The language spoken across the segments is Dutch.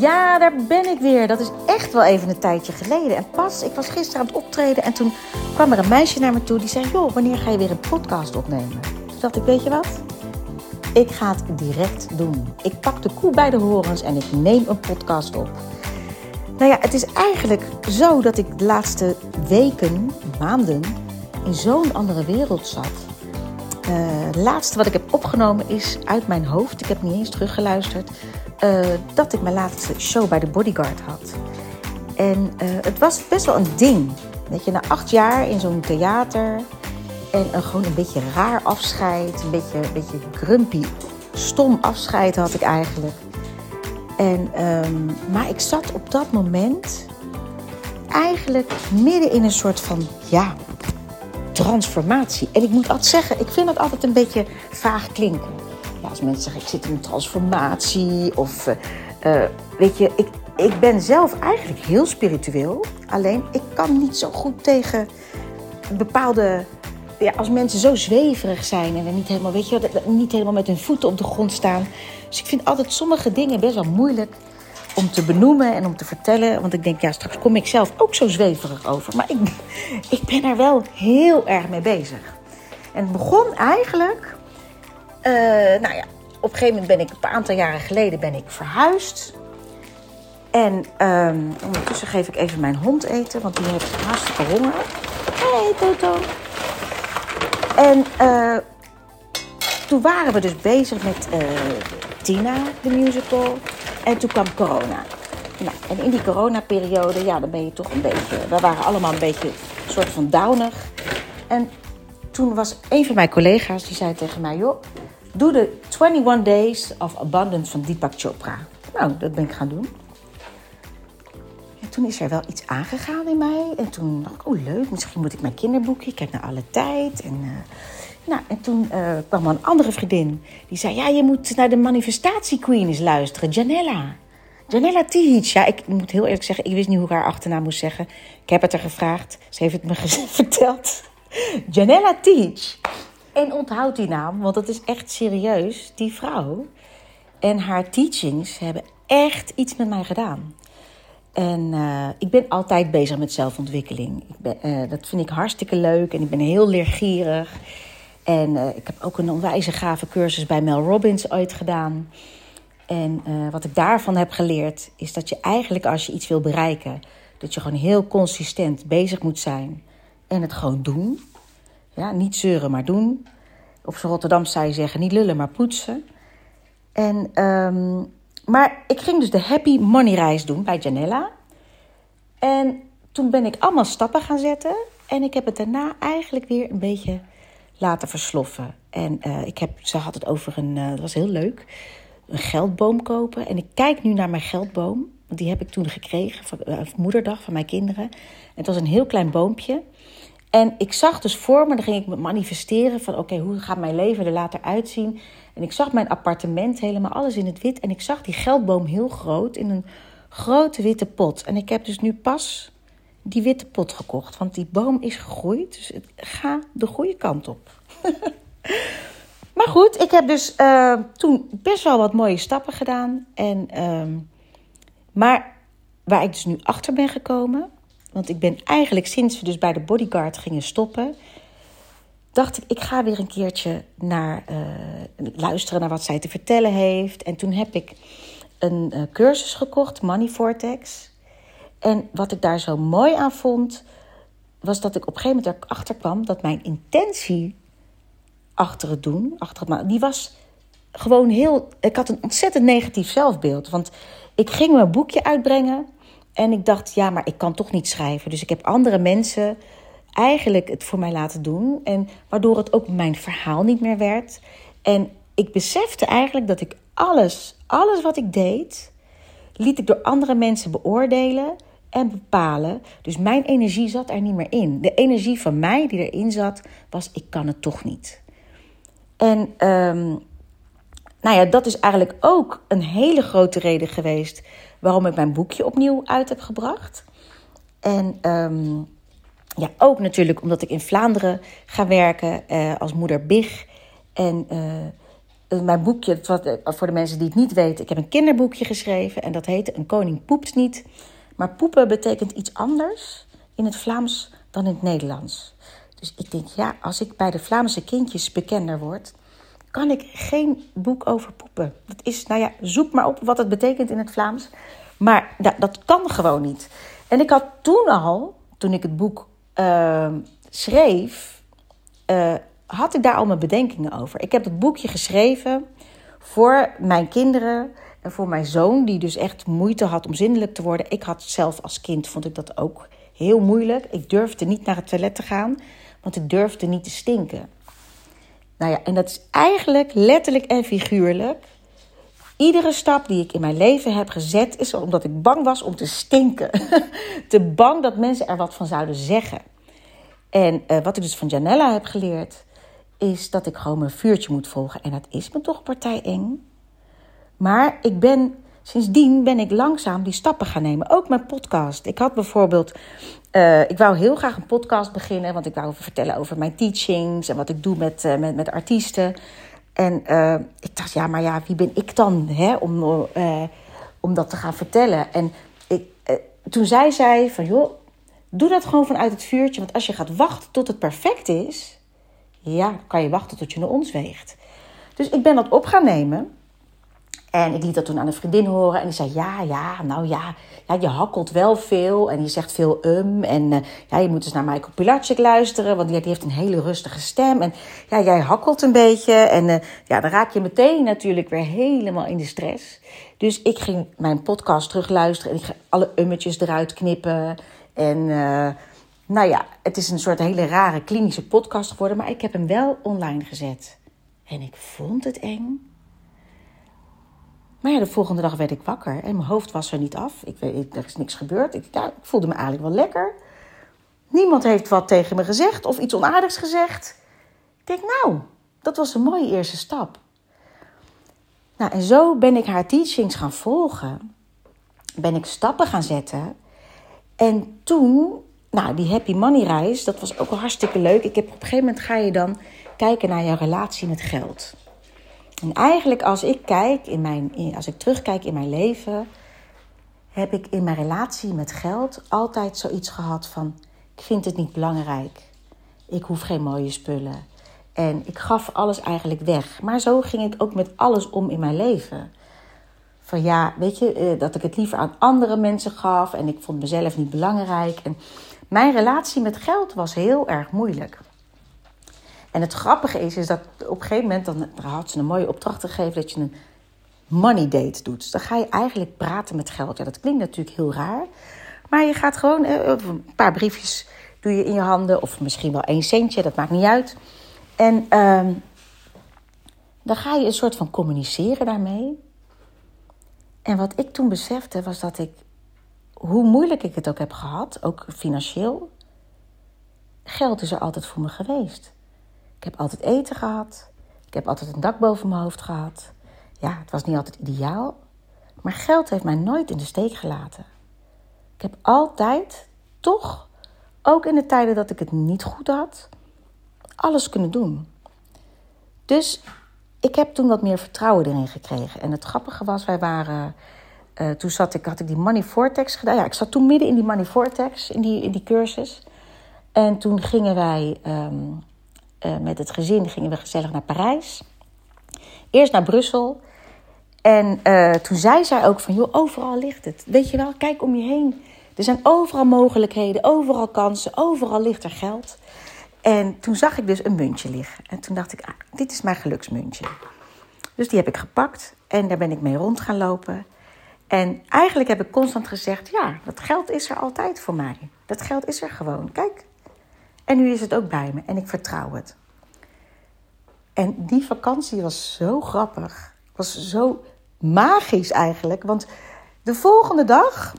Ja, daar ben ik weer. Dat is echt wel even een tijdje geleden. En pas, ik was gisteren aan het optreden en toen kwam er een meisje naar me toe die zei: Joh, wanneer ga je weer een podcast opnemen? Toen dacht ik: Weet je wat? Ik ga het direct doen. Ik pak de koe bij de horens en ik neem een podcast op. Nou ja, het is eigenlijk zo dat ik de laatste weken, maanden, in zo'n andere wereld zat. Uh, het laatste wat ik heb opgenomen is uit mijn hoofd. Ik heb niet eens teruggeluisterd. Uh, dat ik mijn laatste show bij de Bodyguard had. En uh, het was best wel een ding. Weet je, na acht jaar in zo'n theater. En een, gewoon een beetje raar afscheid. Een beetje, beetje grumpy, stom afscheid had ik eigenlijk. En, um, maar ik zat op dat moment eigenlijk midden in een soort van, ja, transformatie. En ik moet altijd zeggen, ik vind het altijd een beetje vaag klinken. Als mensen zeggen, ik zit in een transformatie of... Uh, weet je, ik, ik ben zelf eigenlijk heel spiritueel. Alleen, ik kan niet zo goed tegen bepaalde... Ja, als mensen zo zweverig zijn en niet helemaal, weet je, niet helemaal met hun voeten op de grond staan. Dus ik vind altijd sommige dingen best wel moeilijk om te benoemen en om te vertellen. Want ik denk, ja, straks kom ik zelf ook zo zweverig over. Maar ik, ik ben er wel heel erg mee bezig. En het begon eigenlijk... Uh, nou ja, op een gegeven moment ben ik, een aantal jaren geleden, ben ik verhuisd. En um, ondertussen geef ik even mijn hond eten, want die heeft hartstikke honger. Hey Toto. En uh, toen waren we dus bezig met uh, Tina, de musical. En toen kwam corona. Nou, en in die coronaperiode, ja, dan ben je toch een beetje... We waren allemaal een beetje een soort van downer. En toen was een van mijn collega's, die zei tegen mij... joh, doe de 21 Days of Abundance van Deepak Chopra. Nou, dat ben ik gaan doen. En toen is er wel iets aangegaan in mij. En toen dacht ik, oh leuk, misschien moet ik mijn kinderboekje. Ik heb naar alle tijd. En, uh, nou, en toen uh, kwam er een andere vriendin. Die zei, ja, je moet naar de Manifestatie Queen eens luisteren. Janella. Janella Tihic. Ja, ik moet heel eerlijk zeggen, ik wist niet hoe ik haar achternaam moest zeggen. Ik heb het er gevraagd. Ze heeft het me verteld. Janella Tihic. En onthoud die naam, want dat is echt serieus. Die vrouw en haar teachings hebben echt iets met mij gedaan. En uh, ik ben altijd bezig met zelfontwikkeling. Ik ben, uh, dat vind ik hartstikke leuk en ik ben heel leergierig. En uh, ik heb ook een onwijze gave cursus bij Mel Robbins ooit gedaan. En wat ik daarvan heb geleerd is dat je eigenlijk als je iets wil bereiken... dat je gewoon heel consistent bezig moet zijn en het gewoon doen. Ja, niet zeuren, maar doen. Op z'n Rotterdam zou je zeggen, niet lullen, maar poetsen. En, um, maar ik ging dus de Happy Money reis doen bij Janella. En toen ben ik allemaal stappen gaan zetten. En ik heb het daarna eigenlijk weer een beetje laten versloffen. En uh, ik heb, ze had het over een, uh, dat was heel leuk, een geldboom kopen. En ik kijk nu naar mijn geldboom. Want die heb ik toen gekregen, van uh, moederdag van mijn kinderen. En het was een heel klein boompje. En ik zag dus voor me, dan ging ik me manifesteren van... oké, hoe gaat mijn leven er later uitzien? En ik zag mijn appartement helemaal, alles in het wit. En ik zag die geldboom heel groot in een grote witte pot. En ik heb dus nu pas die witte pot gekocht. Want die boom is gegroeid, dus het gaat de goede kant op. maar goed, ik heb dus uh, toen best wel wat mooie stappen gedaan. En, uh, maar waar ik dus nu achter ben gekomen... Want ik ben eigenlijk sinds we dus bij de bodyguard gingen stoppen, dacht ik, ik ga weer een keertje naar uh, luisteren naar wat zij te vertellen heeft. En toen heb ik een uh, cursus gekocht, Money Vortex. En wat ik daar zo mooi aan vond, was dat ik op een gegeven moment erachter kwam dat mijn intentie achter het doen, achter het die was gewoon heel. Ik had een ontzettend negatief zelfbeeld. Want ik ging mijn boekje uitbrengen. En ik dacht, ja, maar ik kan toch niet schrijven. Dus ik heb andere mensen eigenlijk het voor mij laten doen. En waardoor het ook mijn verhaal niet meer werd. En ik besefte eigenlijk dat ik alles, alles wat ik deed, liet ik door andere mensen beoordelen en bepalen. Dus mijn energie zat er niet meer in. De energie van mij die erin zat, was ik kan het toch niet. En um, nou ja, dat is eigenlijk ook een hele grote reden geweest waarom ik mijn boekje opnieuw uit heb gebracht. En um, ja, ook natuurlijk omdat ik in Vlaanderen ga werken uh, als moeder Big. En eh, mijn boekje, wat, eh, voor de mensen die het niet weten, ik heb een kinderboekje geschreven en dat heette Een koning poept niet. Maar poepen betekent iets anders in het Vlaams dan in het Nederlands. Dus ik denk, ja, als ik bij de Vlaamse kindjes bekender word, kan ik geen boek over poepen. Dat is, nou ja, zoek maar op wat het betekent in het Vlaams. Maar ja, dat kan gewoon niet. En ik had toen al, toen ik het boek uh, schreef, uh, had ik daar al mijn bedenkingen over. Ik heb het boekje geschreven voor mijn kinderen en voor mijn zoon, die dus echt moeite had om zindelijk te worden. Ik had zelf als kind, vond ik dat ook heel moeilijk. Ik durfde niet naar het toilet te gaan, want ik durfde niet te stinken. Nou ja, en dat is eigenlijk letterlijk en figuurlijk. Iedere stap die ik in mijn leven heb gezet, is omdat ik bang was om te stinken. te bang dat mensen er wat van zouden zeggen. En uh, wat ik dus van Janella heb geleerd, is dat ik gewoon mijn vuurtje moet volgen. En dat is me toch partij eng. Maar ik ben, sindsdien ben ik langzaam die stappen gaan nemen. Ook mijn podcast. Ik had bijvoorbeeld, uh, ik wou heel graag een podcast beginnen. Want ik wou vertellen over mijn teachings en wat ik doe met, uh, met, met artiesten. En uh, ik dacht, ja, maar ja, wie ben ik dan hè, om, om dat te gaan vertellen? En ik, toen zij zei van, joh, doe dat gewoon vanuit het vuurtje. Want als je gaat wachten tot het perfect is ja, kan je wachten tot je naar ons weegt. Dus ik ben dat op gaan nemen. En ik liet dat toen aan een vriendin horen. En die zei: Ja, ja, nou ja, ja je hakkelt wel veel. En je zegt veel um. En uh, ja, je moet eens naar Michael Pilatschik luisteren. Want die, heeft een hele rustige stem. En ja, jij hakkelt een beetje. En uh, ja, dan raak je meteen natuurlijk weer helemaal in de stress. Dus ik ging mijn podcast terugluisteren. En ik ging alle ummetjes eruit knippen. En. Uh, nou ja, het is een soort hele rare klinische podcast geworden, maar ik heb hem wel online gezet. En ik vond het eng. Maar ja, de volgende dag werd ik wakker en mijn hoofd was er niet af. Ik weet, er is niks gebeurd. Ik, ik voelde me eigenlijk wel lekker. Niemand heeft wat tegen me gezegd of iets onaardigs gezegd. Ik denk, nou, dat was een mooie eerste stap. Nou, en zo ben ik haar teachings gaan volgen. Ben ik stappen gaan zetten. En toen nou, die happy money reis, dat was ook wel hartstikke leuk. Ik heb, op een gegeven moment ga je dan kijken naar jouw relatie met geld. En eigenlijk als ik kijk in mijn, als ik terugkijk in mijn leven, heb ik in mijn relatie met geld altijd zoiets gehad van: ik vind het niet belangrijk. Ik hoef geen mooie spullen. En ik gaf alles eigenlijk weg. Maar zo ging ik ook met alles om in mijn leven. Van ja, weet je, eh, dat ik het liever aan andere mensen gaf en ik vond mezelf niet belangrijk. En mijn relatie met geld was heel erg moeilijk. En het grappige is, is dat op een gegeven moment, dan had ze een mooie opdracht gegeven dat je een money date doet. Dus dan ga je eigenlijk praten met geld. Ja, dat klinkt natuurlijk heel raar. Maar je gaat gewoon eh, een paar briefjes doe je in je handen. Of misschien wel één centje, dat maakt niet uit. En uh, dan ga je een soort van communiceren daarmee. En wat ik toen besefte was dat ik hoe moeilijk ik het ook heb gehad, ook financieel, geld is er altijd voor me geweest. Ik heb altijd eten gehad. Ik heb altijd een dak boven mijn hoofd gehad. Ja, het was niet altijd ideaal. Maar geld heeft mij nooit in de steek gelaten. Ik heb altijd, toch, ook in de tijden dat ik het niet goed had, alles kunnen doen. Dus ik heb toen wat meer vertrouwen erin gekregen. En het grappige was, wij waren uh, toen zat ik, had ik die Money Vortex gedaan. Ja, ik zat toen midden in die Money Vortex, in die, in die cursus. En toen gingen wij um, uh, met het gezin gingen we gezellig naar Parijs. Eerst naar Brussel. En uh, toen zei zij ook van, joh, overal ligt het. Weet je wel, kijk om je heen. Er zijn overal mogelijkheden, overal kansen, overal ligt er geld. En toen zag ik dus een muntje liggen. En toen dacht ik, ah, dit is mijn geluksmuntje. Dus die heb ik gepakt en daar ben ik mee rond gaan lopen. En eigenlijk heb ik constant gezegd: ja, dat geld is er altijd voor mij. Dat geld is er gewoon. Kijk. En nu is het ook bij me en ik vertrouw het. En die vakantie was zo grappig. Was zo magisch eigenlijk. Want de volgende dag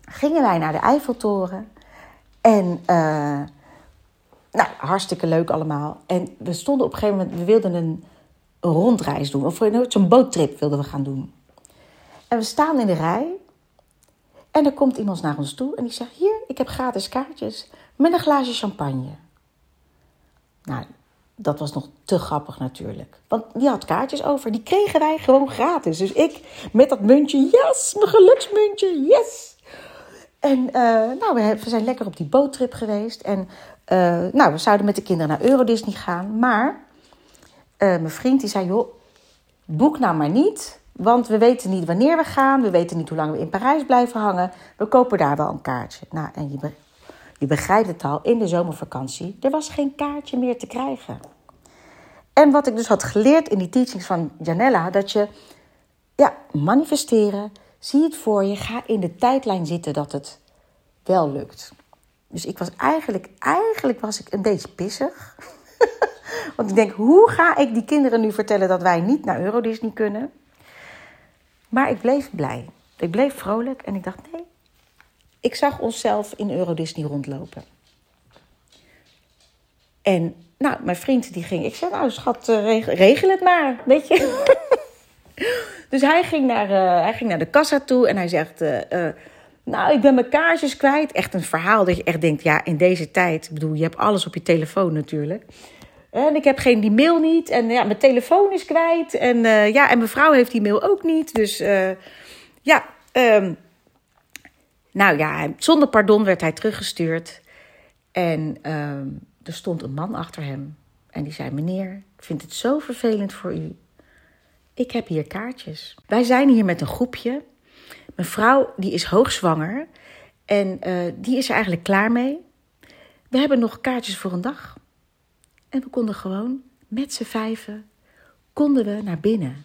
gingen wij naar de Eiffeltoren. En uh, nou, hartstikke leuk allemaal. En we stonden op een gegeven moment, we wilden een, een rondreis doen. Of zo'n boottrip wilden we gaan doen. En we staan in de rij. En er komt iemand naar ons toe en die zegt: Hier, ik heb gratis kaartjes met een glaasje champagne. Nou, dat was nog te grappig natuurlijk. Want die had kaartjes over. Die kregen wij gewoon gratis. Dus ik met dat muntje, yes, mijn geluksmuntje, yes. En uh, nou, we, zijn lekker op die boottrip geweest. En uh, nou, we zouden met de kinderen naar Euro Disney gaan. Maar uh, mijn vriend die zei, joh, boek nou maar niet. Want we weten niet wanneer we gaan. We weten niet hoe lang we in Parijs blijven hangen. We kopen daar wel een kaartje. Nou, en je, je begrijpt het al, in de zomervakantie, er was geen kaartje meer te krijgen. En wat ik dus had geleerd in die teachings van Janella, dat je, ja, manifesteren, zie het voor je, ga in de tijdlijn zitten dat het wel lukt. Dus ik was eigenlijk, eigenlijk was ik een beetje pissig. Want ik denk, hoe ga ik die kinderen nu vertellen dat wij niet naar Euro Disney kunnen? Maar ik bleef blij. Ik bleef vrolijk en ik dacht, nee, ik zag onszelf in Euro Disney rondlopen. En nou, mijn vriend die ging. Ik zei, nou schat, eh, regel, het maar, weet je. dus hij ging, naar, uh, hij ging naar de kassa toe en hij zegt... Uh, nou, ik ben mijn kaartjes kwijt. Echt een verhaal dat je echt denkt, ja, in deze tijd... Ik bedoel, je hebt alles op je telefoon natuurlijk. En ik heb geen die mail niet. En ja, mijn telefoon is kwijt. En ja, en mijn vrouw heeft die mail ook niet. Dus ja, um, nou ja, zonder pardon werd hij teruggestuurd. En ehm, er stond een man achter hem. En die zei: Meneer, ik vind het zo vervelend voor u. Ik heb hier kaartjes. Wij zijn hier met een groepje. Mijn vrouw die is hoogzwanger. En uh, die is er eigenlijk klaar mee. We hebben nog kaartjes voor een dag. En we konden gewoon met z'n vijven konden we naar binnen.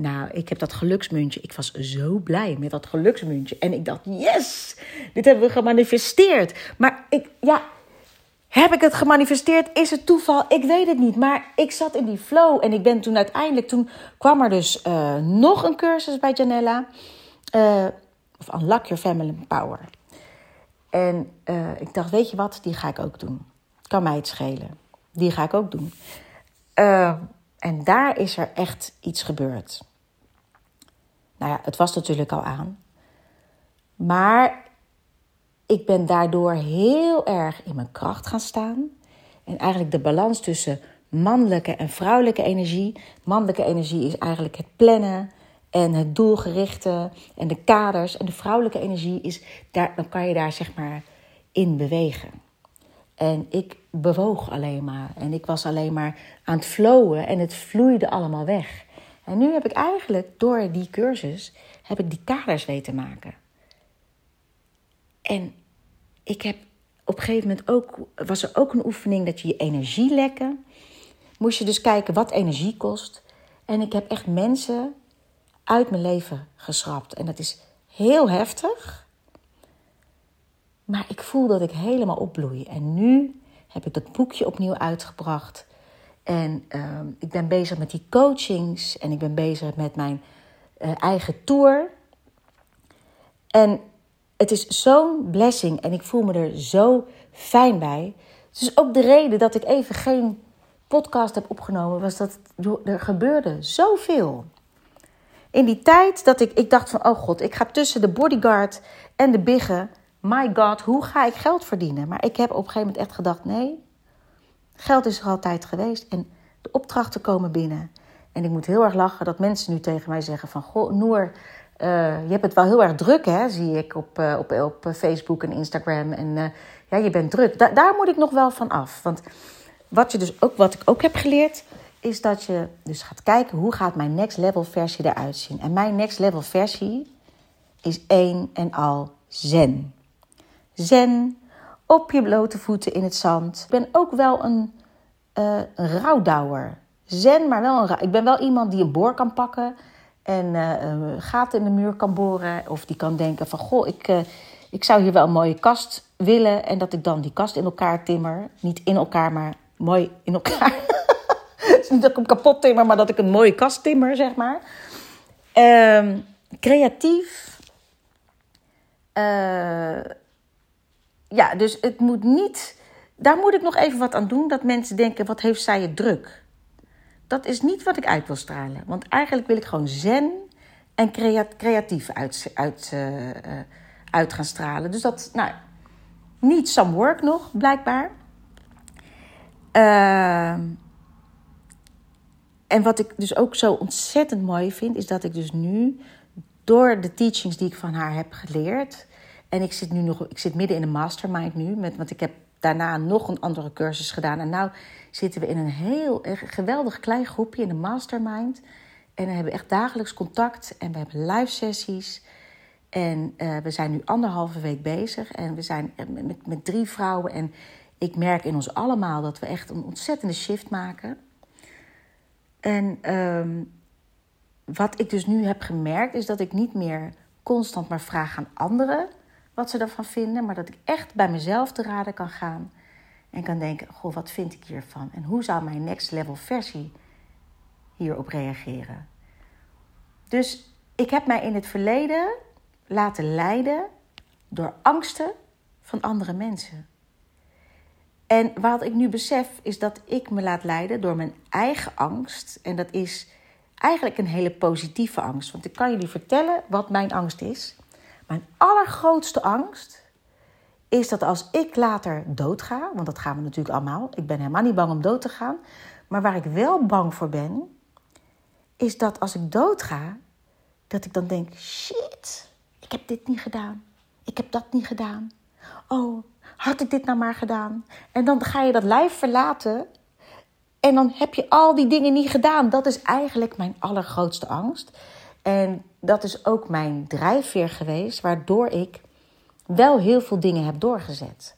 Nou, ik heb dat geluksmuntje. Ik was zo blij met dat geluksmuntje. En ik dacht, yes, dit hebben we gemanifesteerd. Maar ik, ja, heb ik het gemanifesteerd? Is het toeval? Ik weet het niet. Maar ik zat in die flow. En ik ben toen uiteindelijk, toen kwam er dus uh, nog een cursus bij Janella. Uh, of Unlock Your Family Power. En uh, ik dacht, weet je wat, die ga ik ook doen. Kan mij het schelen. Die ga ik ook doen. en daar is er echt iets gebeurd. Nou ja, het was natuurlijk al aan. Maar ik ben daardoor heel erg in mijn kracht gaan staan. En eigenlijk de balans tussen mannelijke en vrouwelijke energie. Mannelijke energie is eigenlijk het plannen en het doelgerichte en de kaders. En de vrouwelijke energie is, daar, dan kan je daar zeg maar in bewegen. En ik bewoog alleen maar. En ik was alleen maar aan het flowen en het vloeide allemaal weg. En nu heb ik eigenlijk door die cursus heb ik die kaders weten maken. En ik heb op een gegeven moment ook, was er ook een oefening dat je je energie lekken. Moest je dus kijken wat energie kost. En ik heb echt mensen uit mijn leven geschrapt. En dat is heel heftig. Maar ik voel dat ik helemaal opbloei. En nu heb ik dat boekje opnieuw uitgebracht. En uh, ik ben bezig met die coachings en ik ben bezig met mijn uh, eigen tour. En het is zo'n blessing en ik voel me er zo fijn bij. Dus ook de reden dat ik even geen podcast heb opgenomen was dat er gebeurde zoveel. In die tijd dat ik, ik dacht van, oh god, ik ga tussen de bodyguard en de biggen. My god, hoe ga ik geld verdienen? Maar ik heb op een gegeven moment echt gedacht, nee, Geld is er altijd geweest en de opdrachten komen binnen. En ik moet heel erg lachen dat mensen nu tegen mij zeggen van... Goh, Noor, uh, je hebt het wel heel erg druk, hè, zie ik op, uh, op, op Facebook en Instagram. En ja, je bent druk. Da daar moet ik nog wel van af. Want wat, je dus ook, wat ik ook heb geleerd, is dat je dus gaat kijken... hoe gaat mijn next level versie eruit zien. En mijn next level versie is één en al zen. Zen, op je blote voeten in het zand. Ik ben ook wel een, uh, een rouwdouwer. Zen, maar wel een Ik ben wel iemand die een boor kan pakken en uh, gaten in de muur kan boren. Of die kan denken van, goh, ik, ik zou hier wel een mooie kast willen. En dat ik dan die kast in elkaar timmer. Niet in elkaar, maar mooi in elkaar. niet dat ik hem kapot timmer, maar dat ik een mooie kast timmer, zeg maar. Uh, creatief. Ja, dus het moet niet. Daar moet ik nog even wat aan doen. Dat mensen denken: wat heeft zij het druk? Dat is niet wat ik uit wil stralen. Want eigenlijk wil ik gewoon zen en creatief uit, uit, uh, uit gaan stralen. Dus dat, nou, niet some work nog, blijkbaar. Ehm, en wat ik dus ook zo ontzettend mooi vind, is dat ik dus nu door de teachings die ik van haar heb geleerd. En ik zit nu nog, ik zit midden in een mastermind nu, met, want ik heb daarna nog een andere cursus gedaan. En nu zitten we in een heel geweldig klein groepje in de mastermind. En we hebben echt dagelijks contact en we hebben live sessies. En uh, we zijn nu anderhalve week bezig en we zijn met, met drie vrouwen. En ik merk in ons allemaal dat we echt een ontzettende shift maken. En um, wat ik dus nu heb gemerkt, is dat ik niet meer constant maar vraag aan anderen wat ze ervan vinden, maar dat ik echt bij mezelf te raden kan gaan en kan denken: Goh, wat vind ik hiervan? En hoe zou mijn next level versie hierop reageren? Dus ik heb mij in het verleden laten leiden door angsten van andere mensen. En wat ik nu besef is dat ik me laat leiden door mijn eigen angst. En dat is eigenlijk een hele positieve angst. Want ik kan jullie vertellen wat mijn angst is. Mijn allergrootste angst is dat als ik later doodga, want dat gaan we natuurlijk allemaal. Ik ben helemaal niet bang om dood te gaan. Maar waar ik wel bang voor ben, is dat als ik doodga, dat ik dan denk: shit, ik heb dit niet gedaan. Ik heb dat niet gedaan. Oh, had ik dit nou maar gedaan? En dan ga je dat lijf verlaten en dan heb je al die dingen niet gedaan. Dat is eigenlijk mijn allergrootste angst. En dat is ook mijn drijfveer geweest, waardoor ik wel heel veel dingen heb doorgezet.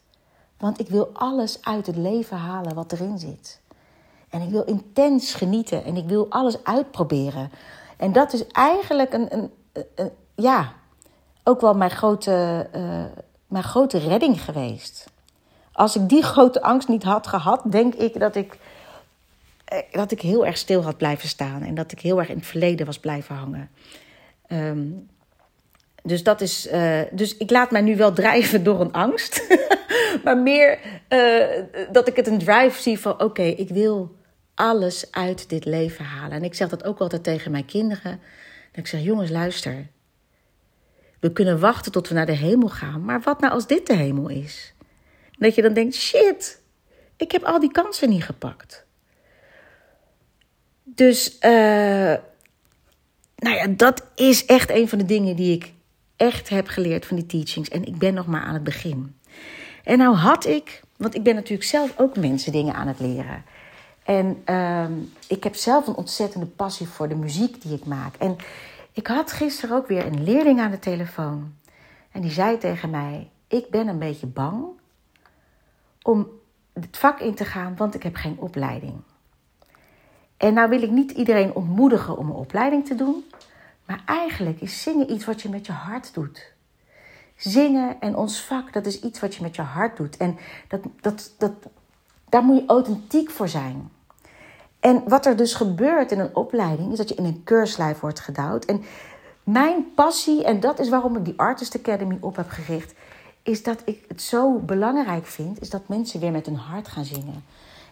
Want ik wil alles uit het leven halen wat erin zit. En ik wil intens genieten en ik wil alles uitproberen. En dat is eigenlijk een, een, een ja, ook wel mijn grote, uh, mijn grote redding geweest. Als ik die grote angst niet had gehad, denk ik dat ik eh, dat ik heel erg stil had blijven staan en dat ik heel erg in het verleden was blijven hangen. Ehm, dus dat is. Uh, dus ik laat mij nu wel drijven door een angst. maar meer uh, dat ik het een drive zie van: oké, ik wil alles uit dit leven halen. En ik zeg dat ook altijd tegen mijn kinderen. Dat ik zeg: jongens, luister. We kunnen wachten tot we naar de hemel gaan. Maar wat nou als dit de hemel is? dat je dan denkt: shit, ik heb al die kansen niet gepakt. Dus, uh, nou ja, dat is echt een van de dingen die ik echt heb geleerd van die teachings. En ik ben nog maar aan het begin. En nou had ik, want ik ben natuurlijk zelf ook mensen dingen aan het leren. En uh, ik heb zelf een ontzettende passie voor de muziek die ik maak. En ik had gisteren ook weer een leerling aan de telefoon. En die zei tegen mij: Ik ben een beetje bang om het vak in te gaan, want ik heb geen opleiding. En nou wil ik niet iedereen ontmoedigen om een opleiding te doen. Maar eigenlijk is zingen iets wat je met je hart doet. Zingen en ons vak, dat is iets wat je met je hart doet. En dat, dat, dat, daar moet je authentiek voor zijn. En wat er dus gebeurt in een opleiding, is dat je in een keurslijf wordt gedouwd. En mijn passie, en dat is waarom ik die Artist Academy op heb gericht, is dat ik het zo belangrijk vind, is dat mensen weer met hun hart gaan zingen.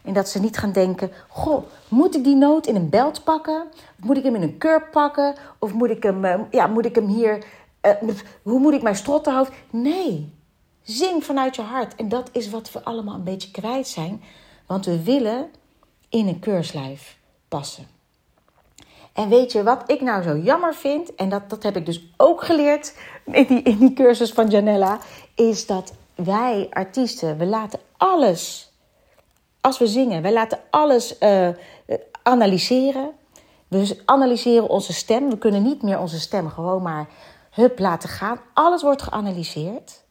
En dat ze niet gaan denken: Goh, moet ik die noot in een belt pakken? Of moet ik hem in een kurk pakken? Of moet ik hem, eh, ja, moet ik hem hier. Uh, hoe moet ik mijn strottenhoofd? Nee, zing vanuit je hart. En dat is wat we allemaal een beetje kwijt zijn. Want we willen in een keurslijf passen. En weet je wat ik nou zo jammer vind? En dat, dat heb ik dus ook geleerd in die, in die cursus van Janella. Is dat wij artiesten, we laten alles als we zingen, wij laten alles uh, analyseren. We analyseren onze stem. We kunnen niet meer onze stem gewoon maar hup laten gaan. Alles wordt geanalyseerd.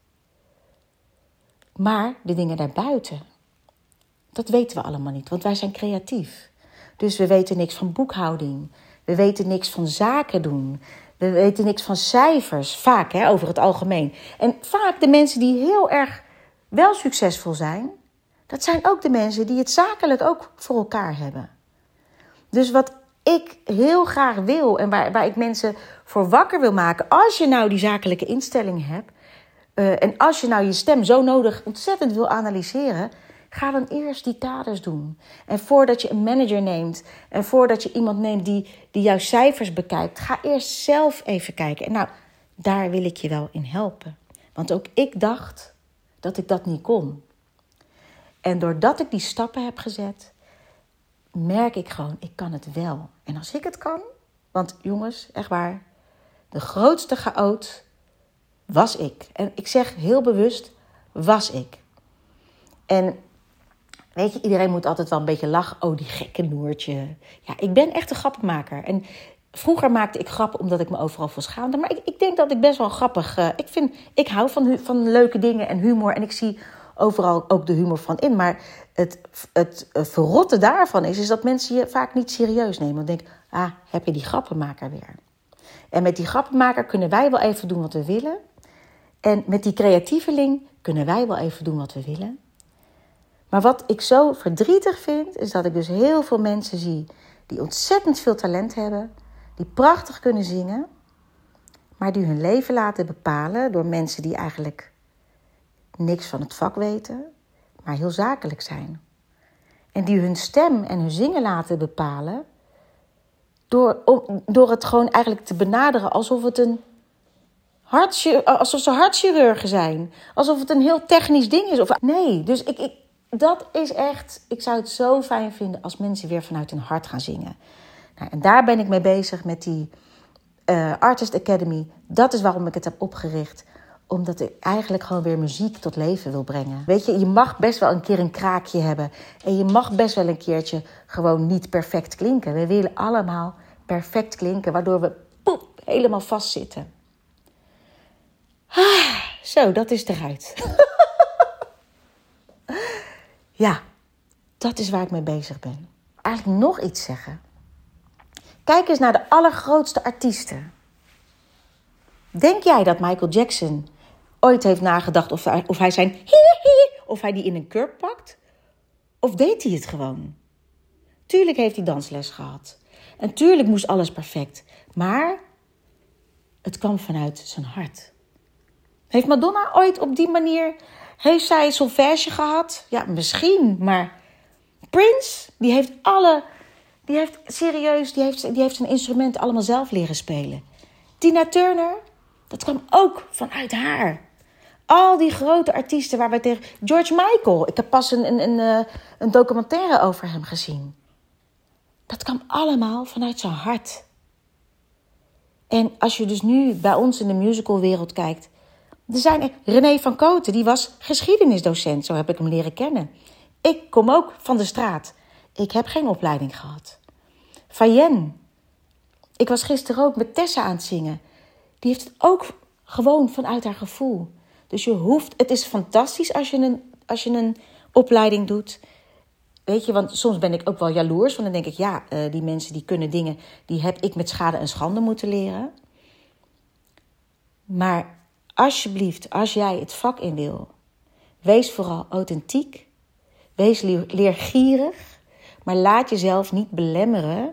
Maar de dingen daarbuiten, dat weten we allemaal niet, want wij zijn creatief. Dus we weten niks van boekhouding. We weten niks van zaken doen. We weten niks van cijfers, vaak hè, over het algemeen. En vaak de mensen die heel erg wel succesvol zijn, dat zijn ook de mensen die het zakelijk ook voor elkaar hebben. Dus wat ik heel graag wil en waar, waar ik mensen voor wakker wil maken, als je nou die zakelijke instelling hebt uh, en als je nou je stem zo nodig ontzettend wil analyseren, ga dan eerst die kaders doen. En voordat je een manager neemt en voordat je iemand neemt die, die jouw cijfers bekijkt, ga eerst zelf even kijken. En nou, daar wil ik je wel in helpen. Want ook ik dacht dat ik dat niet kon. En doordat ik die stappen heb gezet, merk ik gewoon, ik kan het wel. En als ik het kan, want jongens, echt waar, de grootste chaot was ik. En ik zeg heel bewust, was ik. En weet je, iedereen moet altijd wel een beetje lachen. Oh, die gekke Noertje. Ja, ik ben echt een grappenmaker. En vroeger maakte ik grappen omdat ik me overal voor schaamde. Maar ik, ik denk dat ik best wel grappig... Uh, ik, vind, ik hou van, van leuke dingen en humor. En ik zie overal ook de humor van in. Maar het, het, daarvan is, is dat mensen je vaak niet serieus nemen. Dan denk ah, heb je die grappenmaker weer. En met die grappenmaker kunnen wij wel even doen wat we willen. En met die creatieveling kunnen wij wel even doen wat we willen. Maar wat ik zo verdrietig vind, is dat ik dus heel veel mensen zie die ontzettend veel talent hebben, die prachtig kunnen zingen, maar die hun leven laten bepalen door mensen die eigenlijk niks van het vak weten, maar heel zakelijk zijn. En die hun stem en hun zingen laten bepalen door, door het gewoon eigenlijk te benaderen alsof het een alsof ze hartchirurgen zijn. Alsof het een heel technisch ding is. Of, nee, dus ik, ik, dat is echt... Ik zou het zo fijn vinden als mensen weer vanuit hun hart gaan zingen. Nou, en daar ben ik mee bezig met die uh, Artist Academy. Dat is waarom ik het heb opgericht omdat ik eigenlijk gewoon weer muziek tot leven wil brengen. Weet je, je mag best wel een keer een kraakje hebben. En je mag best wel een keertje gewoon niet perfect klinken. We willen allemaal perfect klinken, waardoor we poep, helemaal vastzitten. Ah, zo, dat is eruit. ja, dat is waar ik mee bezig ben. Eigenlijk nog iets zeggen. Kijk eens naar de allergrootste artiesten. Denk jij dat Michael Jackson ooit heeft nagedacht of hij, of hij zijn of hij die in een kurk pakt? Of deed hij het gewoon? Tuurlijk heeft hij dansles gehad. En tuurlijk moest alles perfect. Maar het kwam vanuit zijn hart. Heeft Madonna ooit op die manier. Heeft zij solfège gehad? Ja, misschien. Maar Prince, die heeft alle. Die heeft serieus, die heeft, die heeft zijn instrument allemaal zelf leren spelen. Tina Turner, dat kwam ook vanuit haar. Al die grote artiesten waar wij tegen. George Michael, ik heb pas een, een, een, eh, een documentaire over hem gezien. Dat kwam allemaal vanuit zijn hart. En als je dus nu bij ons in de musicalwereld kijkt, er zijn René van Koten, die was geschiedenisdocent, zo heb ik hem leren kennen. Ik kom ook van de straat. Ik heb geen opleiding gehad. Fayen. Ik was gisteren ook met Tessa aan het zingen. Die heeft het ook gewoon vanuit haar gevoel. Dus je hoeft, het is fantastisch als je een, als je een opleiding doet. Weet je, want soms ben ik ook wel jaloers. Want dan denk ik, ja, uh, die mensen die kunnen dingen, die heb ik met schade en schande moeten leren. Maar alsjeblieft, als jij het vak in wil, wees vooral authentiek. Wees leergierig, maar laat jezelf niet belemmeren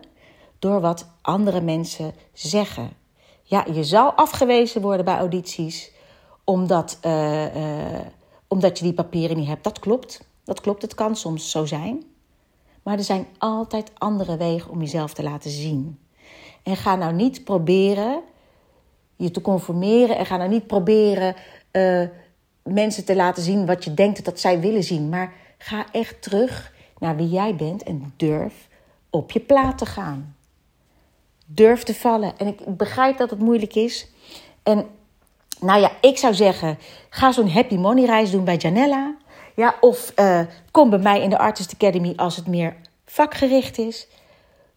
door wat andere mensen zeggen. Ja, je zal afgewezen worden bij audities omdat, uh, uh, omdat je die papieren niet hebt. Dat klopt. Dat klopt, het kan soms zo zijn. Maar er zijn altijd andere wegen om jezelf te laten zien. En ga nou niet proberen je te conformeren en ga nou niet proberen uh, mensen te laten zien wat je denkt dat zij willen zien. Maar ga echt terug naar wie jij bent en durf op je plaat te gaan. Durf te vallen. En ik begrijp dat het moeilijk is. En nou ja, ik zou zeggen, ga zo'n happy money reis doen bij Janella. Ja, of uh, kom bij mij in de Artist Academy als het meer vakgericht is.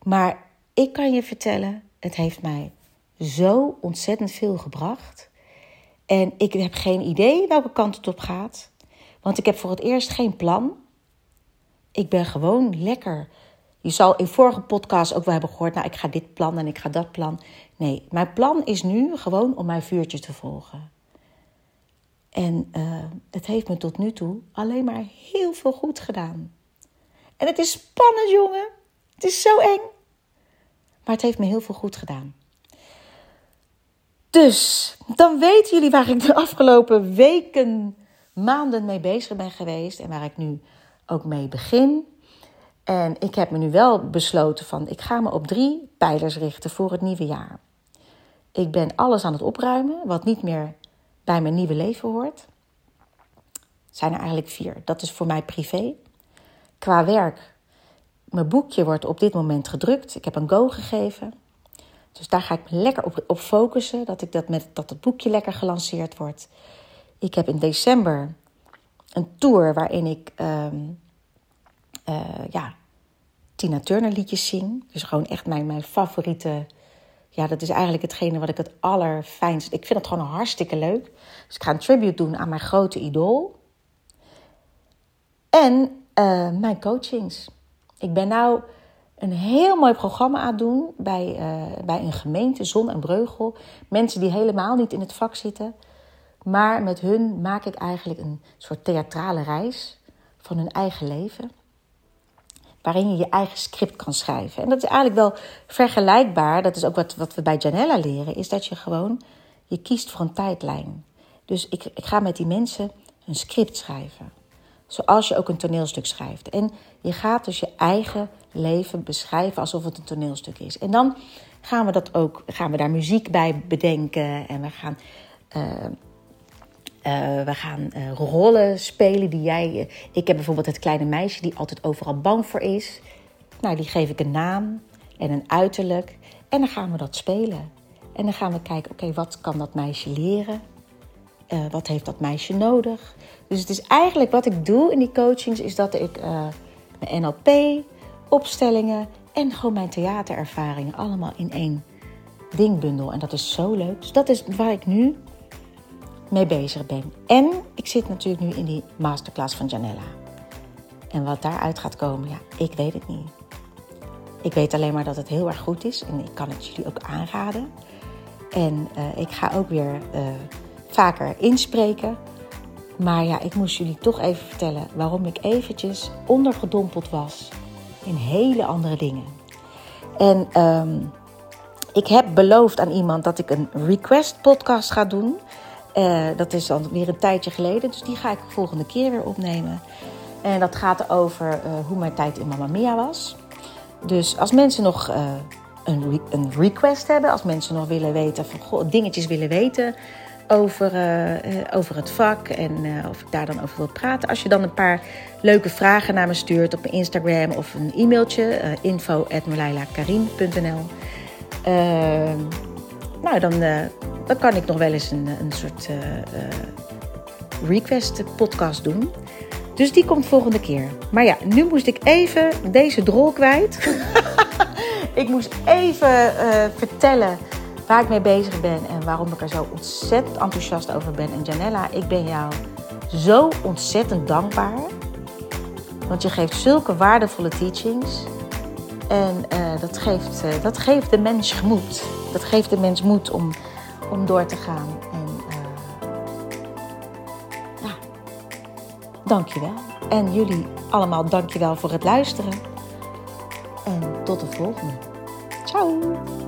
Maar ik kan je vertellen, het heeft mij zo ontzettend veel gebracht. En ik heb geen idee welke kant het op gaat. Want ik heb voor het eerst geen plan. Ik ben gewoon lekker. Je zal in vorige podcast ook wel hebben gehoord, nou ik ga dit plan en ik ga dat plan. Nee, mijn plan is nu gewoon om mijn vuurtje te volgen. En uh, het heeft me tot nu toe alleen maar heel veel goed gedaan. En het is spannend, jongen. Het is zo eng. Maar het heeft me heel veel goed gedaan. Dus, dan weten jullie waar ik de afgelopen weken, maanden mee bezig ben geweest. En waar ik nu ook mee begin. En ik heb me nu wel besloten van, ik ga me op drie pijlers richten voor het nieuwe jaar. Ik ben alles aan het opruimen, wat niet meer bij mijn nieuwe leven hoort. Zijn er eigenlijk vier. Dat is voor mij privé. qua werk. Mijn boekje wordt op dit moment gedrukt. Ik heb een go gegeven. Dus daar ga ik me lekker op, op focussen. Dat, ik dat, met, dat het boekje lekker gelanceerd wordt. Ik heb in december een tour waarin ik um, uh, ja, Tina Turner liedjes zing. Dus gewoon echt mijn, mijn favoriete. Ja, dat is eigenlijk hetgene wat ik het allerfijnst. Ik vind het gewoon hartstikke leuk. Dus ik ga een tribute doen aan mijn grote idool. En uh, mijn coachings. Ik ben nou een heel mooi programma aan het doen bij, uh, bij een gemeente, Zon en Breugel. Mensen die helemaal niet in het vak zitten. Maar met hun maak ik eigenlijk een soort theatrale reis van hun eigen leven. Waarin je je eigen script kan schrijven. En dat is eigenlijk wel vergelijkbaar. Dat is ook wat, wat we bij Janella leren. Is dat je gewoon, je kiest voor een tijdlijn. Dus ik, ik ga met die mensen een script schrijven. Zoals je ook een toneelstuk schrijft. En je gaat dus je eigen leven beschrijven alsof het een toneelstuk is. En dan gaan we, dat ook, gaan we daar muziek bij bedenken. En we gaan, uh, uh, we gaan uh, rollen spelen die jij. ik heb bijvoorbeeld het kleine meisje die altijd overal bang voor is. Nou, die geef ik een naam en een uiterlijk. En dan gaan we dat spelen. En dan gaan we kijken, oké, wat kan dat meisje leren? wat heeft dat meisje nodig? Dus het is eigenlijk wat ik doe in die coachings, is dat ik mijn NLP, opstellingen en gewoon mijn theaterervaringen allemaal in één dingbundel. En dat is zo leuk. Dus dat is waar ik nu mee bezig ben. En ik zit natuurlijk nu in die masterclass van Janella. En wat daaruit gaat komen, ja, ik weet het niet. Ik weet alleen maar dat het heel erg goed is en ik kan het jullie ook aanraden. En uh, ik ga ook weer uh, vaker inspreken. Maar ja, ik moest jullie toch even vertellen waarom ik eventjes ondergedompeld was in hele andere dingen. En um, ik heb beloofd aan iemand dat ik een request podcast ga doen. Uh, dat is alweer een tijdje geleden, dus die ga ik de volgende keer weer opnemen. En dat gaat over uh, hoe mijn tijd in Mamma Mia was. Dus als mensen nog uh, een, een, request hebben, als mensen nog willen weten, van, goh, dingetjes willen weten over, over het vak en of ik daar dan over wil praten. Als je dan een paar leuke vragen naar me stuurt op mijn Instagram of een e-mailtje, uh. Nou, dan, dan kan ik nog wel eens een, een soort request podcast doen. Dus die komt volgende keer. Maar ja, nu moest ik even deze drol kwijt. ik moest even vertellen waar ik mee bezig ben en waarom ik er zo ontzettend enthousiast over ben. En Janella, ik ben jou zo ontzettend dankbaar. Want je geeft zulke waardevolle teachings. En dat, geeft, dat geeft de mens moed. Dat geeft de mens moed om, om door te gaan. En uh, ja, dankjewel. En jullie allemaal dankjewel voor het luisteren. En tot de volgende. Ciao!